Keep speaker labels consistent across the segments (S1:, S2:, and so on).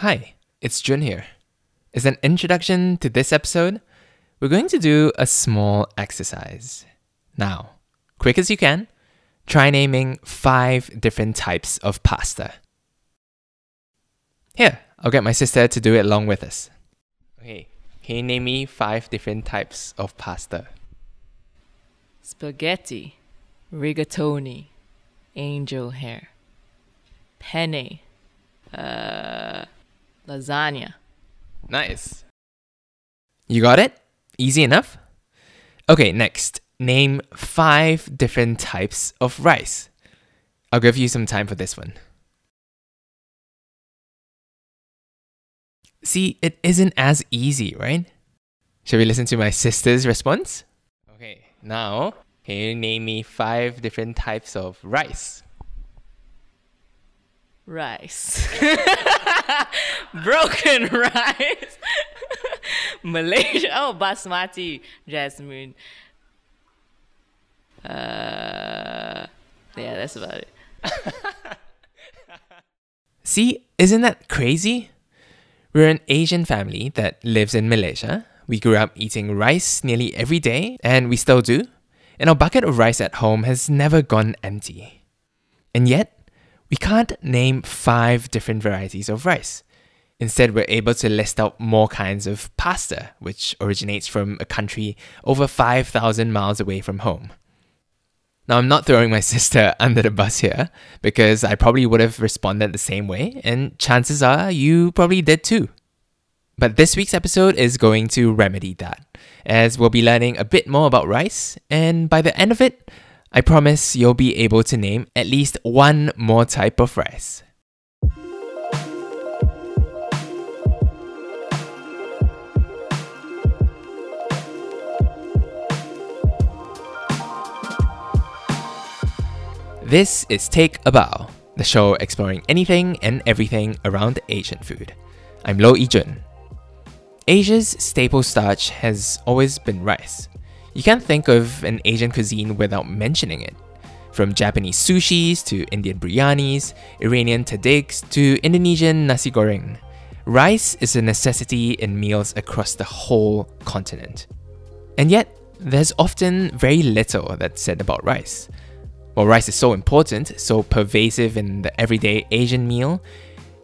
S1: Hi, it's Jun here. As an introduction to this episode, we're going to do a small exercise. Now, quick as you can, try naming five different types of pasta. Here, I'll get my sister to do it along with us. Okay, can you name me five different types of pasta?
S2: spaghetti, rigatoni, angel hair, penne, uh, lasagna.
S1: Nice. You got it? Easy enough? Okay, next. Name five different types of rice. I'll give you some time for this one. See, it isn't as easy, right? Shall we listen to my sister's response? Okay, now, can you name me five different types of rice?
S2: Rice. Broken rice. Malaysia. Oh, basmati. Jasmine. Uh, yeah, that's about it.
S1: See, isn't that crazy? We're an Asian family that lives in Malaysia. We grew up eating rice nearly every day, and we still do. And our bucket of rice at home has never gone empty. And yet, we can't name five different varieties of rice. Instead, we're able to list out more kinds of pasta, which originates from a country over 5,000 miles away from home. Now, I'm not throwing my sister under the bus here, because I probably would have responded the same way, and chances are you probably did too. But this week's episode is going to remedy that, as we'll be learning a bit more about rice, and by the end of it, I promise you'll be able to name at least one more type of rice. This is Take a Bow, the show exploring anything and everything around Asian food. I'm Lo Yijun. Asia's staple starch has always been rice. You can't think of an Asian cuisine without mentioning it. From Japanese sushis to Indian biryanis, Iranian tahdigs to Indonesian nasi goreng, rice is a necessity in meals across the whole continent. And yet, there's often very little that's said about rice. While rice is so important, so pervasive in the everyday Asian meal,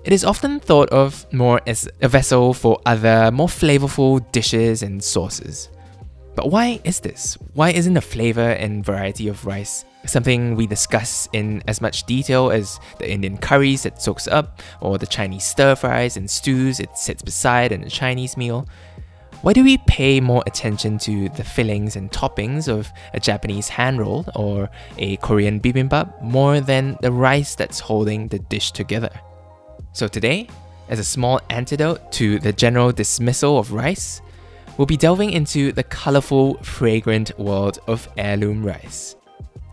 S1: it is often thought of more as a vessel for other, more flavorful dishes and sauces. But why is this? Why isn't the flavor and variety of rice something we discuss in as much detail as the Indian curries it soaks up, or the Chinese stir fries and stews it sits beside in a Chinese meal? Why do we pay more attention to the fillings and toppings of a Japanese hand roll or a Korean bibimbap more than the rice that's holding the dish together? So today, as a small antidote to the general dismissal of rice, we'll be delving into the colorful, fragrant world of heirloom rice.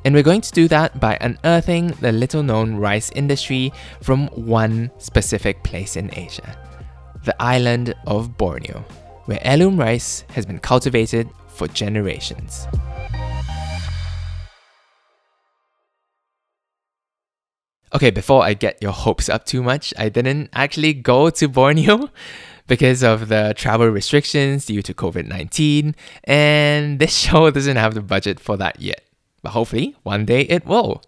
S1: And we're going to do that by unearthing the little known rice industry from one specific place in Asia the island of Borneo where heirloom rice has been cultivated for generations. Okay, before I get your hopes up too much, I didn't actually go to Borneo because of the travel restrictions due to COVID 19, and this show doesn't have the budget for that yet. But hopefully, one day it will.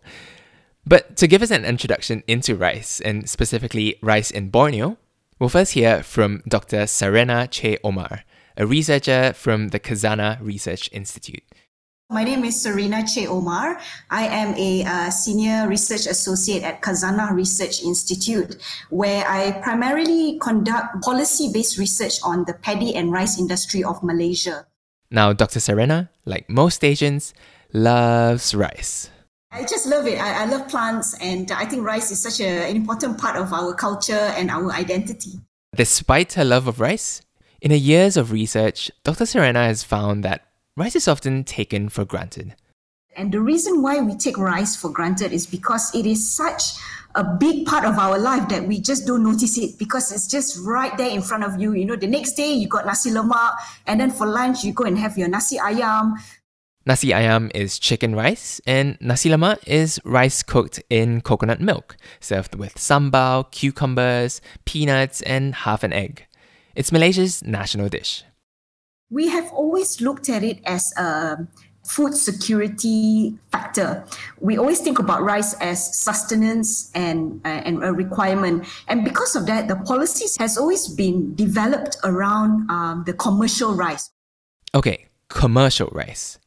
S1: But to give us an introduction into rice, and specifically rice in Borneo, We'll first hear from Dr. Sarena Che Omar, a researcher from the Khazanah Research Institute.
S3: My name is Sarena Che Omar. I am a uh, senior research associate at Khazanah Research Institute, where I primarily conduct policy based research on the paddy and rice industry of Malaysia.
S1: Now, Dr. Sarena, like most Asians, loves rice.
S3: I just love it. I, I love plants, and I think rice is such a, an important part of our culture and our identity.
S1: Despite her love of rice, in her years of research, Dr. Sarena has found that rice is often taken for granted.
S3: And the reason why we take rice for granted is because it is such a big part of our life that we just don't notice it because it's just right there in front of you. You know, the next day you got nasi lemak, and then for lunch you go and have your nasi ayam.
S1: Nasi ayam is chicken rice, and nasi lemak is rice cooked in coconut milk, served with sambal, cucumbers, peanuts, and half an egg. It's Malaysia's national dish.
S3: We have always looked at it as a food security factor. We always think about rice as sustenance and, uh, and a requirement. And because of that, the policies has always been developed around um, the commercial rice.
S1: Okay, commercial rice.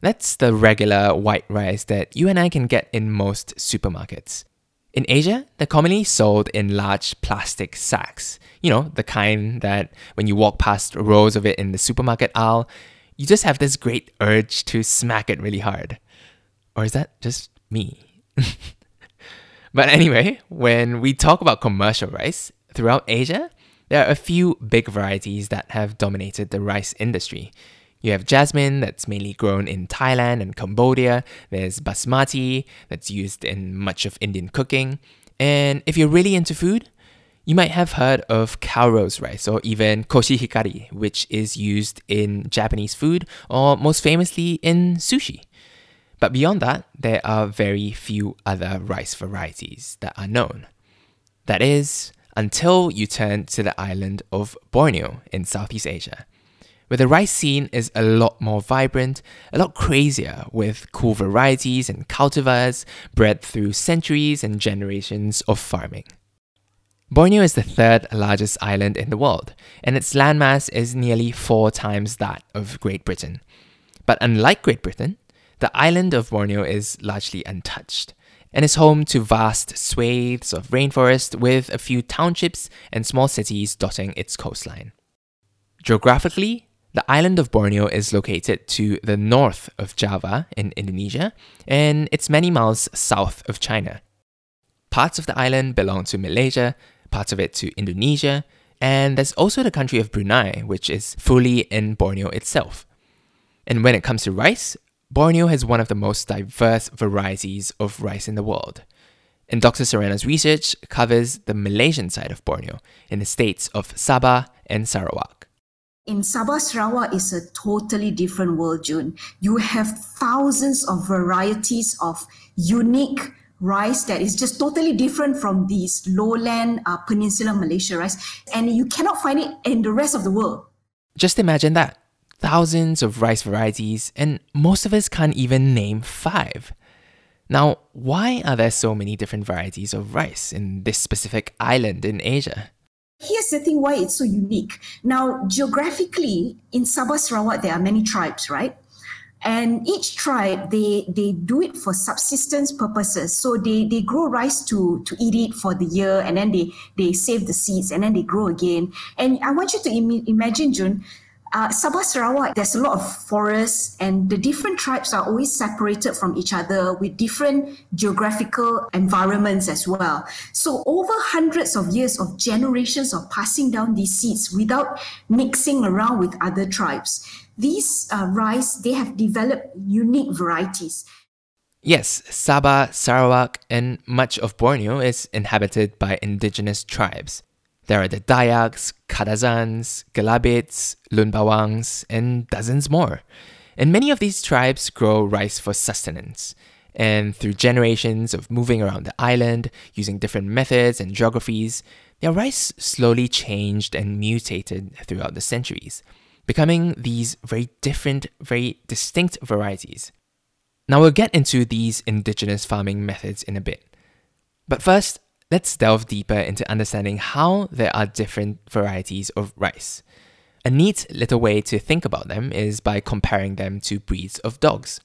S1: That's the regular white rice that you and I can get in most supermarkets. In Asia, they're commonly sold in large plastic sacks. You know, the kind that when you walk past rows of it in the supermarket aisle, you just have this great urge to smack it really hard. Or is that just me? but anyway, when we talk about commercial rice, throughout Asia, there are a few big varieties that have dominated the rice industry. You have jasmine, that's mainly grown in Thailand and Cambodia. There's basmati, that's used in much of Indian cooking. And if you're really into food, you might have heard of Calrose rice or even koshihikari, which is used in Japanese food or most famously in sushi. But beyond that, there are very few other rice varieties that are known. That is, until you turn to the island of Borneo in Southeast Asia where the rice scene is a lot more vibrant, a lot crazier, with cool varieties and cultivars bred through centuries and generations of farming. Borneo is the third largest island in the world, and its landmass is nearly four times that of Great Britain. But unlike Great Britain, the island of Borneo is largely untouched and is home to vast swathes of rainforest with a few townships and small cities dotting its coastline. Geographically, the island of Borneo is located to the north of Java in Indonesia, and it's many miles south of China. Parts of the island belong to Malaysia, parts of it to Indonesia, and there's also the country of Brunei, which is fully in Borneo itself. And when it comes to rice, Borneo has one of the most diverse varieties of rice in the world. And Dr. Sarena's research covers the Malaysian side of Borneo in the states of Sabah and Sarawak
S3: in Sabah Sarawak is a totally different world, Jun. You have thousands of varieties of unique rice that is just totally different from these lowland uh, peninsular Malaysia rice, and you cannot find it in the rest of the world.
S1: Just imagine that. Thousands of rice varieties, and most of us can't even name five. Now, why are there so many different varieties of rice in this specific island in Asia?
S3: Here's the thing why it's so unique. Now, geographically, in Sabah Sarawak, there are many tribes, right? And each tribe, they, they do it for subsistence purposes. So they, they grow rice to, to eat it for the year and then they, they save the seeds and then they grow again. And I want you to Im- imagine, Jun, uh, Sabah Sarawak, there's a lot of forests, and the different tribes are always separated from each other with different geographical environments as well. So, over hundreds of years of generations of passing down these seeds without mixing around with other tribes, these uh, rice they have developed unique varieties.
S1: Yes, Sabah, Sarawak, and much of Borneo is inhabited by indigenous tribes. There are the Dayaks, Kadazans, Kelabits, Lun Bawangs, and dozens more. And many of these tribes grow rice for sustenance. And through generations of moving around the island, using different methods and geographies, their rice slowly changed and mutated throughout the centuries, becoming these very different, very distinct varieties. Now we'll get into these indigenous farming methods in a bit. But first, Let's delve deeper into understanding how there are different varieties of rice. A neat little way to think about them is by comparing them to breeds of dogs.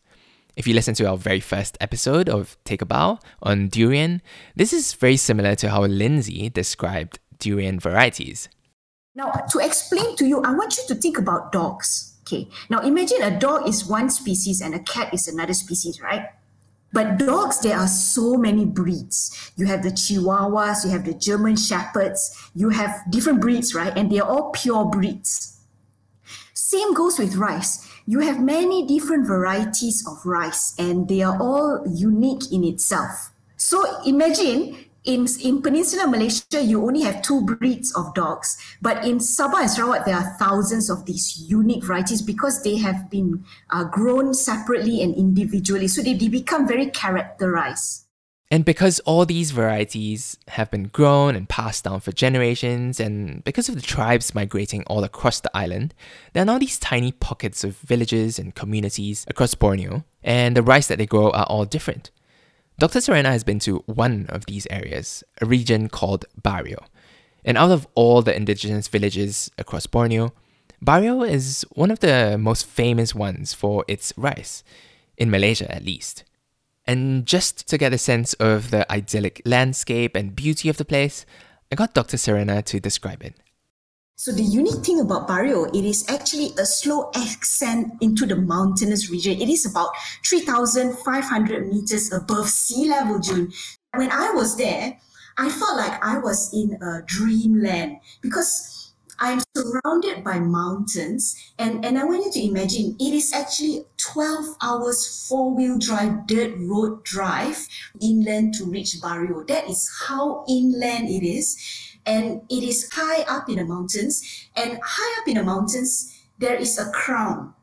S1: If you listen to our very first episode of Take a Bow on durian, this is very similar to how Lindsay described durian varieties.
S3: Now, to explain to you, I want you to think about dogs. Okay. Now, imagine a dog is one species and a cat is another species, right? But dogs, there are so many breeds. You have the Chihuahuas, you have the German Shepherds, you have different breeds, right? And they're all pure breeds. Same goes with rice. You have many different varieties of rice, and they are all unique in itself. So imagine in, in Peninsular Malaysia, you only have two breeds of dogs. But in Sabah and Sarawak, there are thousands of these unique varieties because they have been uh, grown separately and individually. So they, they become very characterized.
S1: And because all these varieties have been grown and passed down for generations, and because of the tribes migrating all across the island, there are now these tiny pockets of villages and communities across Borneo, and the rice that they grow are all different. Dr. Sarena has been to one of these areas, a region called Bario. And out of all the indigenous villages across Borneo, Bario is one of the most famous ones for its rice, in Malaysia at least. And just to get a sense of the idyllic landscape and beauty of the place, I got Dr. Sarena to describe it.
S3: So the unique thing about Bario, it is actually a slow ascent into the mountainous region. It is about 3,500 meters above sea level, Jun. When I was there, I felt like I was in a dreamland because I'm surrounded by mountains and, and I want you to imagine it is actually 12 hours four-wheel drive dirt road drive inland to reach Bario. That is how inland it is and it is high up in the mountains. And high up in the mountains there is a crown.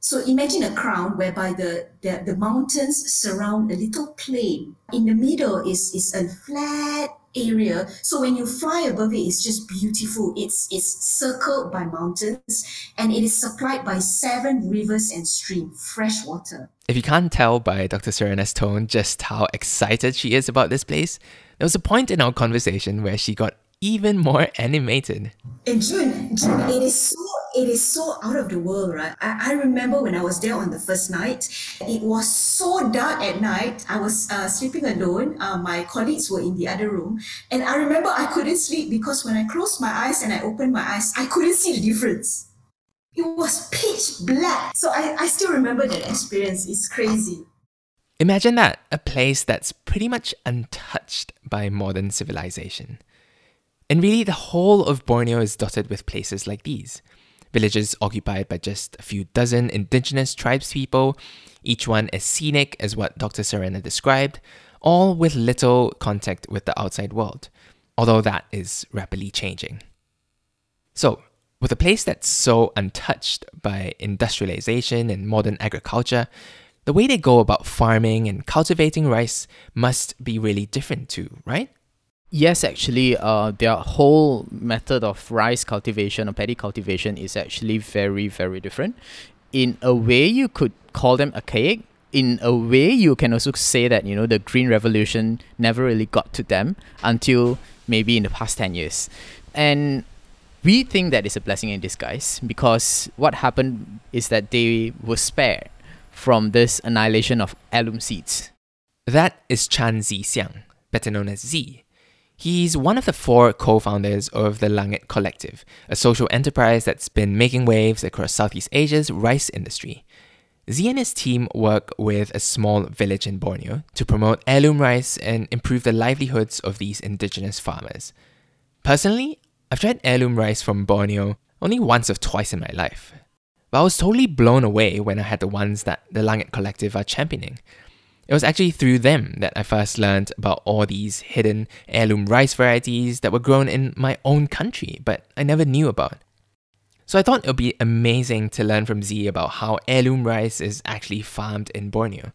S3: So imagine a crown whereby the, the, the mountains surround a little plain. In the middle is, is a flat area. So when you fly above it it's just beautiful. It's it's circled by mountains and it is supplied by seven rivers and streams fresh water.
S1: If you can't tell by dr sarena's tone just how excited she is about this place there was a point in our conversation where she got even more animated.
S3: In Jun, Jun, it is so it is so out of the world, right? I, I remember when I was there on the first night, it was so dark at night. I was uh, sleeping alone. Uh, my colleagues were in the other room, and I remember I couldn't sleep because when I closed my eyes and I opened my eyes, I couldn't see the difference. It was pitch black. So I, I still remember that experience. It's crazy.
S1: Imagine that a place that's pretty much untouched by modern civilization. And really, the whole of Borneo is dotted with places like these villages occupied by just a few dozen indigenous tribespeople, each one as scenic as what Dr. Sarena described, all with little contact with the outside world, although that is rapidly changing. So, with a place that's so untouched by industrialization and modern agriculture, the way they go about farming and cultivating rice must be really different too, right?
S4: Yes, actually, uh, their whole method of rice cultivation or paddy cultivation is actually very, very different. In a way, you could call them archaic. In a way, you can also say that you know the green revolution never really got to them until maybe in the past ten years, and we think that is a blessing in disguise because what happened is that they were spared from this annihilation of alum seeds.
S1: That is Chan Xiang, better known as Z He's one of the four co founders of the Langit Collective, a social enterprise that's been making waves across Southeast Asia's rice industry. Z and his team work with a small village in Borneo to promote heirloom rice and improve the livelihoods of these indigenous farmers. Personally, I've tried heirloom rice from Borneo only once or twice in my life. But I was totally blown away when I had the ones that the Langit Collective are championing. It was actually through them that I first learned about all these hidden heirloom rice varieties that were grown in my own country, but I never knew about. So I thought it would be amazing to learn from Z about how heirloom rice is actually farmed in Borneo.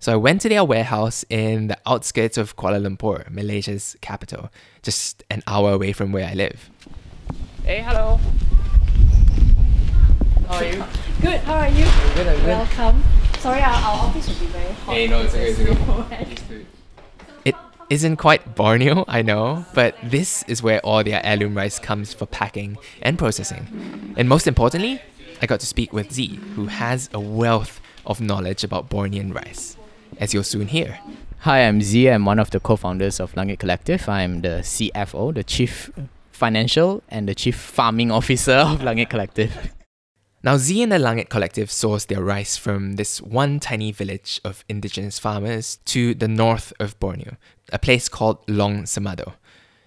S1: So I went to their warehouse in the outskirts of Kuala Lumpur, Malaysia's capital, just an hour away from where I live.
S2: Hey, hello. How are you?
S5: Good, how are you?
S1: I'm good, I'm good.
S5: Welcome. Sorry, our, our office will be very hot.
S1: Hey, no, it's okay, it's okay. It isn't quite Borneo, I know, but this is where all their heirloom rice comes for packing and processing. And most importantly, I got to speak with Z, who has a wealth of knowledge about Bornean rice, as you'll soon hear.
S4: Hi, I'm Z. I'm one of the co-founders of Langit Collective. I'm the CFO, the Chief Financial and the Chief Farming Officer of Langit Collective.
S1: Now, Z and the Langit Collective source their rice from this one tiny village of indigenous farmers to the north of Borneo, a place called Long Semadoh.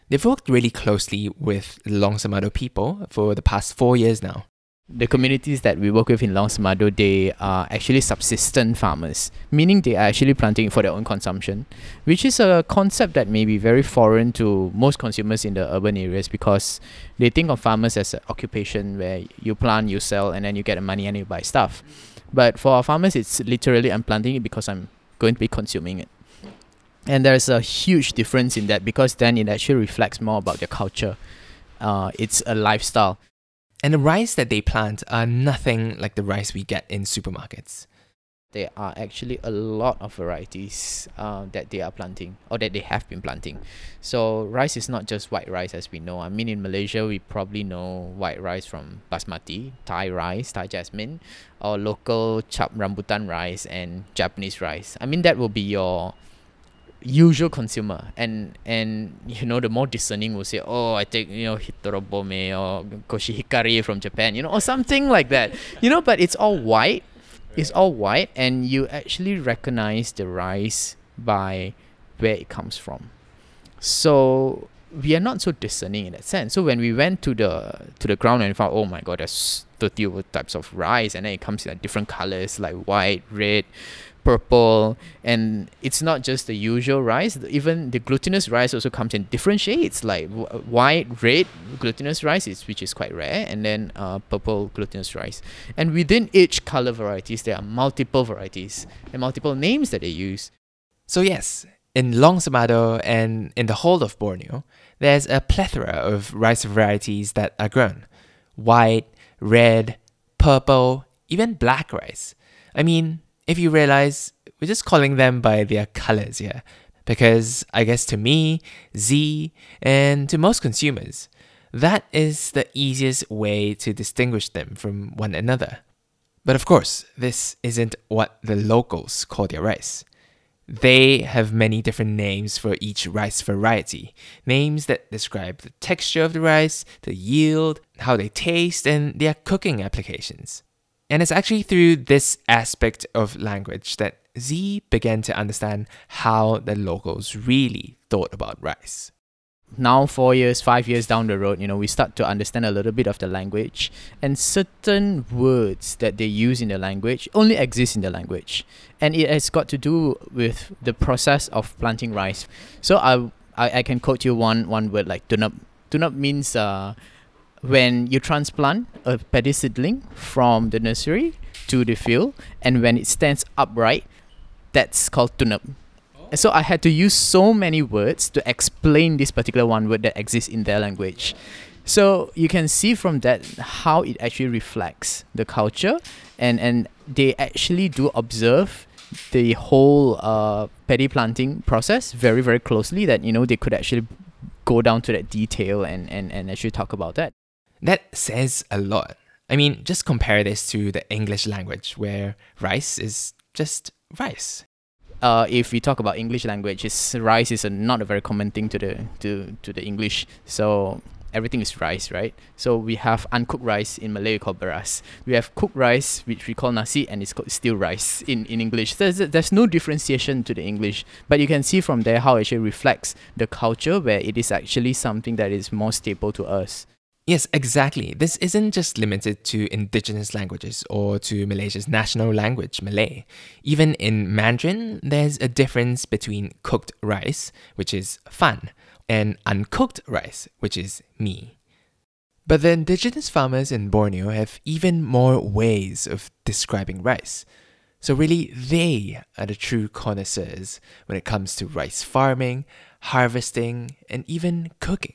S1: They've worked really closely with the Long Semadoh people for the past four years now.
S4: The communities that we work with in Long Semadoh, they are actually subsistent farmers, meaning they are actually planting for their own consumption, which is a concept that may be very foreign to most consumers in the urban areas because they think of farmers as an occupation where you plant, you sell, and then you get the money and you buy stuff. But for our farmers, it's literally I'm planting it because I'm going to be consuming it. And there's a huge difference in that because then it actually reflects more about their culture. Uh, it's a lifestyle.
S1: And the rice that they plant are nothing like the rice we get in supermarkets.
S4: There are actually a lot of varieties uh, that they are planting or that they have been planting. So rice is not just white rice as we know. I mean, in Malaysia, we probably know white rice from basmati, Thai rice, Thai jasmine, or local Cap Rambutan rice and Japanese rice. I mean, that will be your usual consumer and and you know the more discerning will say oh i take you know hitomebore or koshihikari from japan you know or something like that. You know but it's all white. It's all white and you actually recognize the rice by where it comes from. So we are not so discerning in that sense. So when we went to the to the ground and found oh my god there's 30 over types of rice and then it comes in like different colors like white red purple and it's not just the usual rice. Even the glutinous rice also comes in different shades. Like white red glutinous rice is which is quite rare and then uh, purple glutinous rice. And within each color varieties there are multiple varieties and multiple names that they use.
S1: So, yes, in Long Semadoh and in the whole of Borneo, there's a plethora of rice varieties that are grown. White, red, purple, even black rice. I mean, if you realize, we're just calling them by their colors here. Because I guess to me, Z, and to most consumers, that is the easiest way to distinguish them from one another. But of course, this isn't what the locals call their rice. They have many different names for each rice variety. Names that describe the texture of the rice, the yield, how they taste, and their cooking applications. And it's actually through this aspect of language that Z began to understand how the locals really thought about rice.
S4: now four years five years down the road you know we start to understand a little bit of the language. And certain words that they use in the language only exist in the language. And it has got to do with the process of planting rice. So i i, I can quote you one one word like tunap tunap means uh when you transplant a paddy seedling from the nursery to the field and when it stands upright that's called tunap and so I had to use so many words to explain this particular one word that exists in their language. So you can see from that how it actually reflects the culture and, and they actually do observe the whole uh, paddy planting process very, very closely that, you know, they could actually go down to that detail and, and, and actually talk about that.
S1: That says a lot. I mean, just compare this to the English language where rice is just rice.
S4: uh, if we talk about English language, rice is a, not a very common thing to the to, to the English. So everything is rice, right? So we have uncooked rice in Malay we call beras. We have cooked rice which we call nasi, and it's called still rice in in English. There's there's no differentiation to the English, but you can see from there how it actually reflects the culture where it is actually something that is more staple to us.
S1: Yes, exactly. This isn't just limited to indigenous languages or to Malaysia's national language, Malay. Even in Mandarin, there's a difference between cooked rice, which is fan, and uncooked rice, which is mi. But the indigenous farmers in Borneo have even more ways of describing rice. So, really, they are the true connoisseurs when it comes to rice farming, harvesting, and even cooking.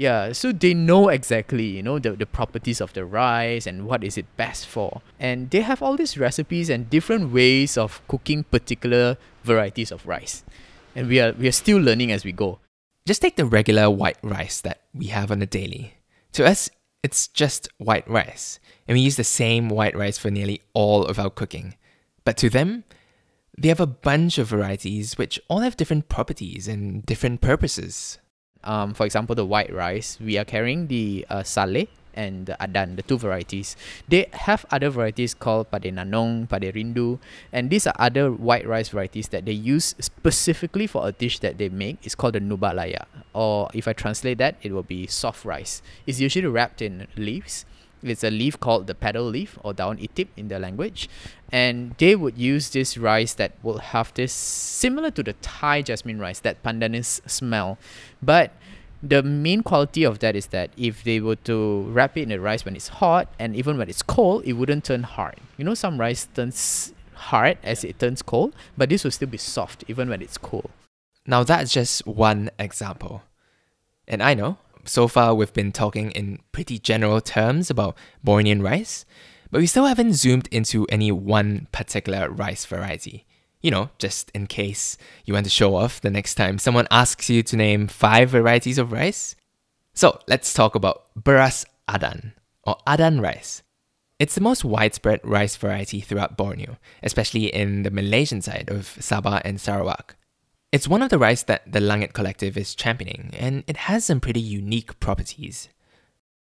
S4: Yeah, so they know exactly, you know, the, the properties of the rice and what is it best for. And they have all these recipes and different ways of cooking particular varieties of rice. And we are we are still learning as we go.
S1: Just take the regular white rice that we have on a daily. To us, it's just white rice, and we use the same white rice for nearly all of our cooking. But to them, they have a bunch of varieties which all have different properties and different purposes.
S4: Um, for example, the white rice, we are carrying the uh, sale and the adan, the two varieties. They have other varieties called pade nanong, pade rindu, and these are other white rice varieties that they use specifically for a dish that they make. It's called the nuba laya, or if I translate that, it will be soft rice. It's usually wrapped in leaves, It's a leaf called the petal leaf or daun itip in their language. And they would use this rice that will have this similar to the Thai jasmine rice, that pandanus smell. But the main quality of that is that if they were to wrap it in the rice when it's hot and even when it's cold, it wouldn't turn hard. You know, some rice turns hard as it turns cold, but this will still be soft even when it's cool.
S1: Now, that's just one example. And I know, so far we've been talking in pretty general terms about Bornean rice, but we still haven't zoomed into any one particular rice variety. You know, just in case you want to show off the next time someone asks you to name five varieties of rice. So let's talk about Beras Adan, or Adan rice. It's the most widespread rice variety throughout Borneo, especially in the Malaysian side of Sabah and Sarawak. It's one of the rice that the Langit Collective is championing, and it has some pretty unique properties.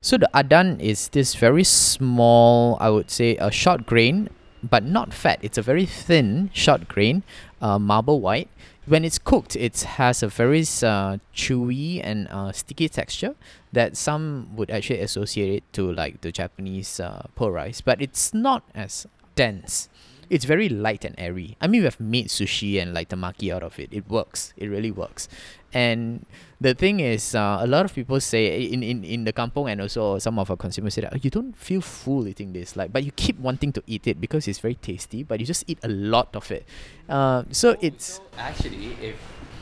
S4: So the adan is this very small, I would say, a short grain, but not fat. It's a very thin short grain, uh, marble white. When it's cooked, it has a very uh, chewy and uh, sticky texture that some would actually associate it to like the Japanese uh, pearl rice, but it's not as dense it's very light and airy. I mean, we have made sushi and like tamaki out of it. It works. It really works. And the thing is, uh, a lot of people say in, in, in the kampong and also some of our consumers say that oh, you don't feel full eating this, like, but you keep wanting to eat it because it's very tasty, but you just eat a lot of it. Uh, so it's
S1: actually if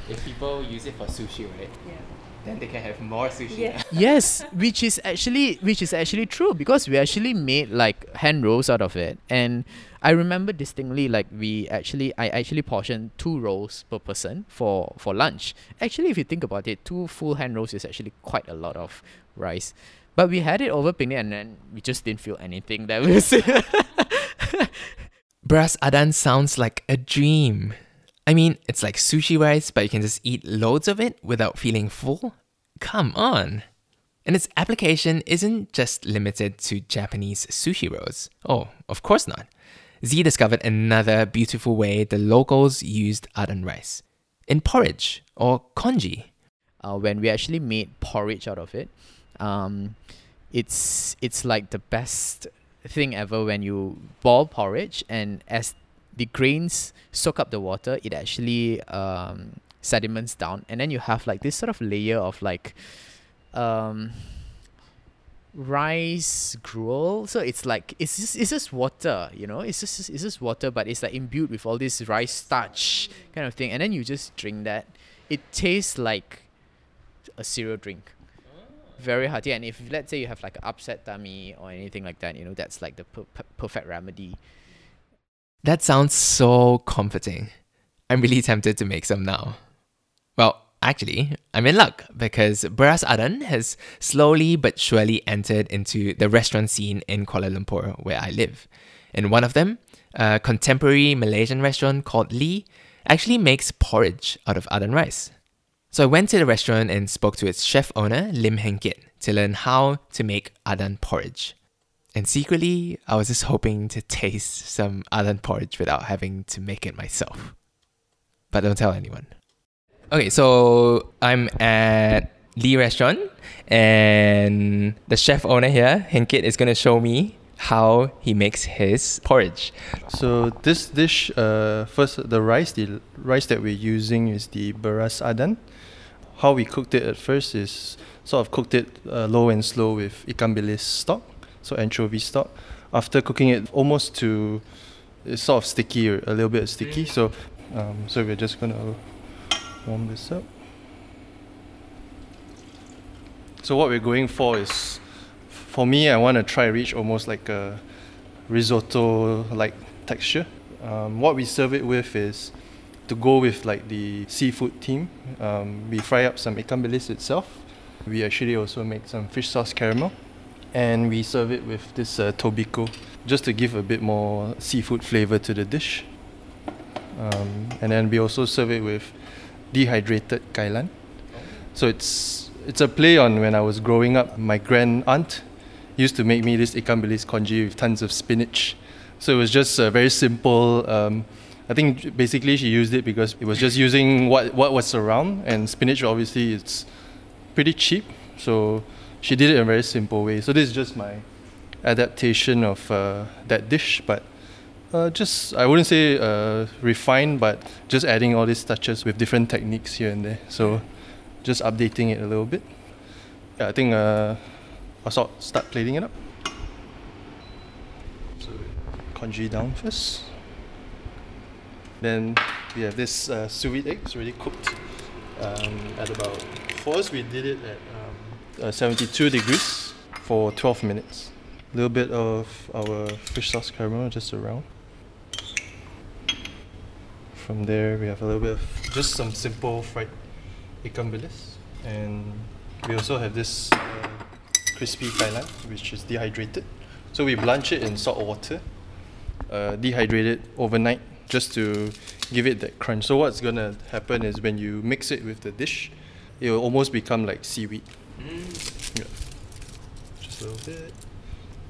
S1: if people use it for sushi, right? Yeah then they can have more sushi.
S4: Yeah. yes, which is actually which is actually true because we actually made like hand rolls out of it, and I remember distinctly like we actually I actually portioned two rolls per person for for lunch. Actually, if you think about it, two full hand rolls is actually quite a lot of rice. But we had it over picnic and then we just didn't feel anything that was
S1: Beras Adan sounds like a dream. I mean, it's like sushi rice, but you can just eat loads of it without feeling full. Come on. And its application isn't just limited to Japanese sushi rolls. Oh, of course not. Z discovered another beautiful way the locals used adan rice in porridge or congee.
S4: Uh, when we actually made porridge out of it, um, it's it's like the best thing ever when you boil porridge and as the grains soak up the water, it actually um, sediments down, and then you have like this sort of layer of like um, rice gruel. So it's like it's just it's just water, you know. It's just it's just water, but it's like imbued with all this rice starch kind of thing, and then you just drink that. It tastes like a cereal drink. Very hearty, and if let's say you have like an upset tummy or anything like that, you know that's like the per- per- perfect remedy.
S1: That sounds so comforting. I'm really tempted to make some now. Well, Actually, I'm in luck because Beras Adan has slowly but surely entered into the restaurant scene in Kuala Lumpur, where I live. And one of them, a contemporary Malaysian restaurant called Lee, actually makes porridge out of Adan rice. So I went to the restaurant and spoke to its chef owner, Lim Heng Kit, to learn how to make Adan porridge. And secretly, I was just hoping to taste some Adan porridge without having to make it myself. But don't tell anyone. Okay, so I'm at Lee Restaurant, and the chef owner here, Heng Kit, is going to show me how he makes his porridge.
S6: So this dish, uh, first the rice, the rice that we're using is the beras adan. How we cooked it at first is sort of cooked it uh, low and slow with ikan bilis stock, so anchovy stock. After cooking it almost to, it's sort of sticky, a little bit sticky. So, um, so we're just gonna warm this up. So what we're going for is, for me, I want to try reach almost like a risotto-like texture. Um, what we serve it with is to go with like the seafood theme. Um, we fry up some ikan bilis itself. We actually also make some fish sauce caramel, and we serve it with this uh, tobiko, just to give a bit more seafood flavor to the dish. Um, and then we also serve it with dehydrated kailan. So it's it's a play on when I was growing up. My grand aunt used to make me this ikan bilis congee with tons of spinach. So it was just a very simple. Um, I think basically she used it because it was just using what what was around, and spinach obviously it's pretty cheap. So she did it in a very simple way. So this is just my adaptation of uh, that dish, but uh, just I wouldn't say uh, refined, but just adding all these touches with different techniques here and there. So just updating it a little bit. Yeah, I think uh, I'll start, start plating it up. So congee down first. Then we have this uh, sous vide egg, it's already cooked um, at about, us we did it at um, uh, 72 degrees for 12 minutes. A little bit of our fish sauce caramel just around. From there we have a little bit of just some simple fried ikan bilis. And we also have this uh, crispy kailan, which is dehydrated. So we blanch it in salt water, uh, dehydrate it overnight just to give it that crunch. So what's gonna happen is when you mix it with the dish, it will almost become like seaweed. Yeah. Just a little bit.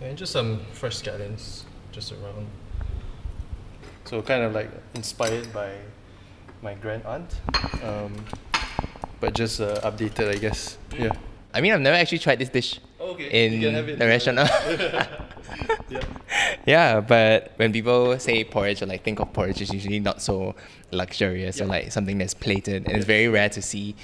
S6: And just some fresh scallions just around. So kind of like inspired by my grand aunt. Um, but just uh, updated, I guess. Yeah.
S1: I mean, I've never actually tried this dish
S6: Okay.
S1: in
S6: you can have it
S1: the restaurant.
S6: yeah.
S1: yeah, but when people say porridge or like think of porridge, it's usually not so luxurious or like something that's plated. And it's very rare to see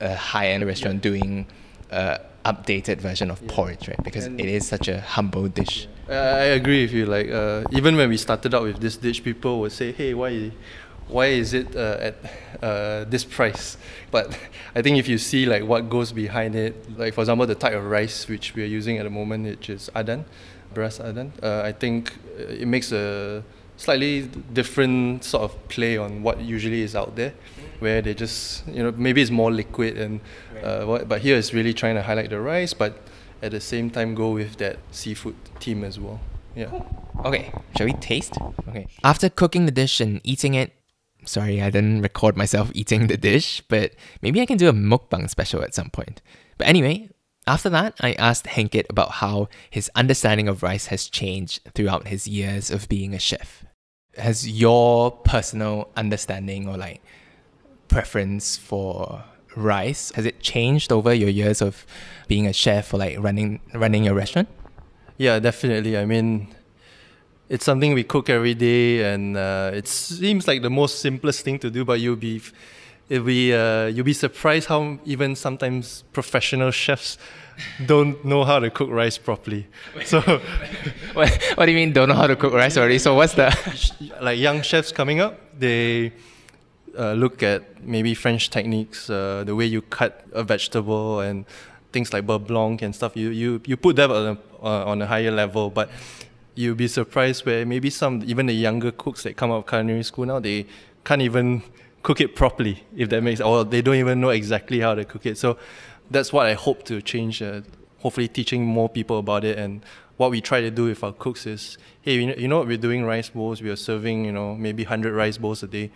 S1: a high-end restaurant doing a updated version of
S6: Yeah.
S1: porridge, right? Because
S6: And-
S1: it is such a humble dish.
S6: Uh, I agree with you. Like uh, even when we started out with this dish, people would say, "Hey, why, why is it uh, at uh, this price?" But I think if you see like what goes behind it, like for example, the type of rice which we are using at the moment, which is adan, beras adan, uh, I think uh, it makes a slightly different sort of play on what usually is out there, where they just you know maybe it's more liquid and uh, what, but here it's really trying to highlight the rice, but at the same time go with that seafood theme as well. Yeah.
S1: Okay, shall we taste? Okay. After cooking the dish and eating it, sorry, I didn't record myself eating the dish, but maybe I can do a mukbang special at some point. But anyway, after that, I asked Heng Kit about how his understanding of rice has changed throughout his years of being a chef. Has your personal understanding or like preference for rice has it changed over your years of being a chef or like running running your restaurant?
S6: Yeah, definitely. I mean, it's something we cook every day, and uh, it seems like the most simplest thing to do. But you'll be, it'll be, uh, you'll be surprised how even sometimes professional chefs don't know how to cook rice properly. So,
S1: What, what do you mean don't know how to cook rice already? So what's the
S6: like young chefs coming up, they uh, look at maybe French techniques, uh, the way you cut a vegetable and things like beurre blanc and stuff. You you you put that on a, uh, on a higher level, but you'll be surprised where maybe some even the younger cooks that come out of culinary school now they can't even cook it properly if that makes or they don't even know exactly how to cook it. So that's what I hope to change. Uh, hopefully, teaching more people about it and what we try to do with our cooks is, hey, you know, you know what we're doing rice bowls. We are serving, you know, maybe hundred rice bowls a day,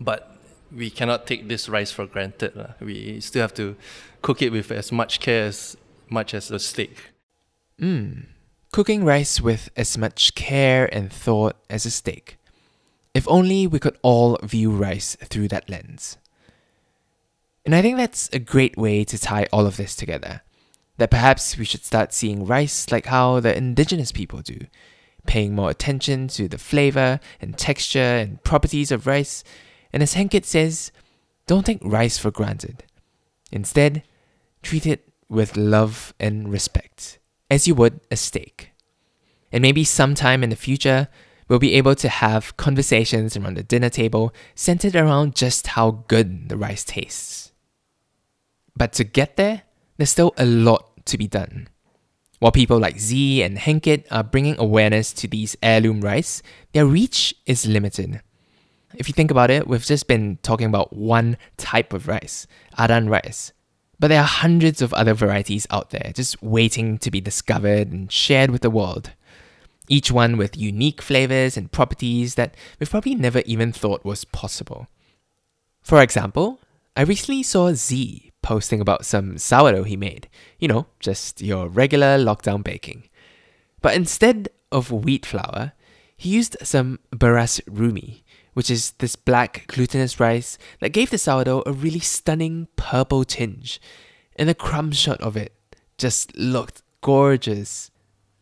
S6: but we cannot take this rice for granted. We still have to cook it with as much care as much as a steak.
S1: Mm. Cooking rice with as much care and thought as a steak. If only we could all view rice through that lens. And I think that's a great way to tie all of this together. That perhaps we should start seeing rice like how the indigenous people do, paying more attention to the flavor and texture and properties of rice. And as Heng Kit says, don't take rice for granted. Instead, treat it with love and respect, as you would a steak. And maybe sometime in the future, we'll be able to have conversations around the dinner table centered around just how good the rice tastes. But to get there, there's still a lot to be done. While people like Z and Heng Kit are bringing awareness to these heirloom rice, their reach is limited. If you think about it, we've just been talking about one type of rice, Adan rice. But there are hundreds of other varieties out there just waiting to be discovered and shared with the world. Each one with unique flavors and properties that we've probably never even thought was possible. For example, I recently saw Z posting about some sourdough he made. You know, just your regular lockdown baking. But instead of wheat flour, he used some baras rumi, which is this black glutinous rice that gave the sourdough a really stunning purple tinge. And the crumb shot of it just looked gorgeous.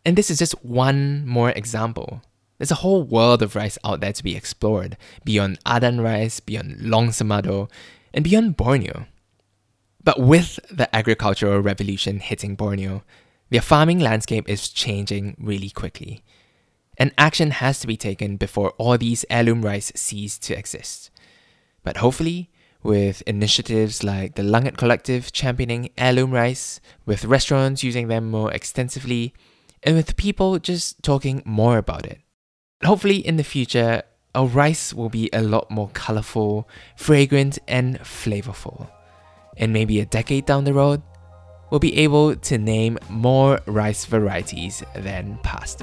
S1: And this is just one more example. There's a whole world of rice out there to be explored, beyond Adan rice, beyond Long Semadoh, and beyond Borneo. But with the agricultural revolution hitting Borneo, their farming landscape is changing really quickly. And action has to be taken before all these heirloom rice cease to exist. But hopefully, with initiatives like the Langit Collective championing heirloom rice, with restaurants using them more extensively, and with people just talking more about it, Hopefully, in the future, our rice will be a lot more colorful, fragrant, and flavorful. And maybe a decade down the road, we'll be able to name more rice varieties than past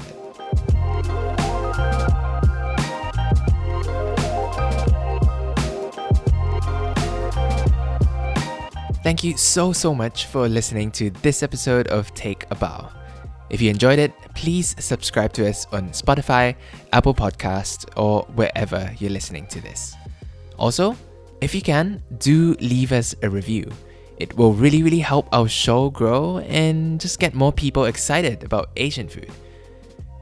S1: Thank you so, so much for listening to this episode of Take a Bow. If you enjoyed it, please subscribe to us on Spotify, Apple Podcast, or wherever you're listening to this. Also, if you can, do leave us a review. It will really, really help our show grow and just get more people excited about Asian food.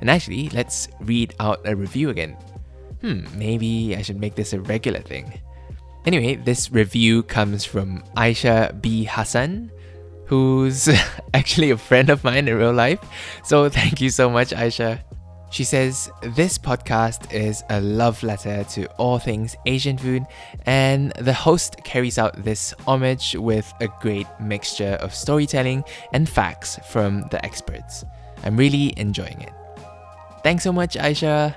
S1: And actually, let's read out a review again. Hmm, maybe I should make this a regular thing. Anyway, this review comes from Aisha B. Hassan, who's actually a friend of mine in real life. So thank you so much, Aisha. She says, This podcast is a love letter to all things Asian food, and the host carries out this homage with a great mixture of storytelling and facts from the experts. I'm really enjoying it. Thanks so much, Aisha.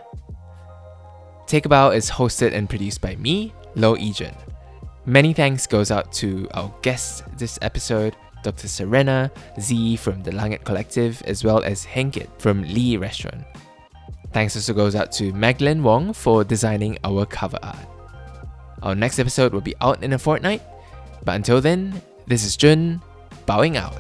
S1: Take a Bow is hosted and produced by me, Lo Yijun. Many thanks goes out to our guests this episode, Dr. Sarena, Z from the Langit Collective, as well as Heng Kit from Lee Restaurant. Thanks also goes out to Magdalene Wong for designing our cover art. Our next episode will be out in a fortnight, but until then, this is Jun, bowing out.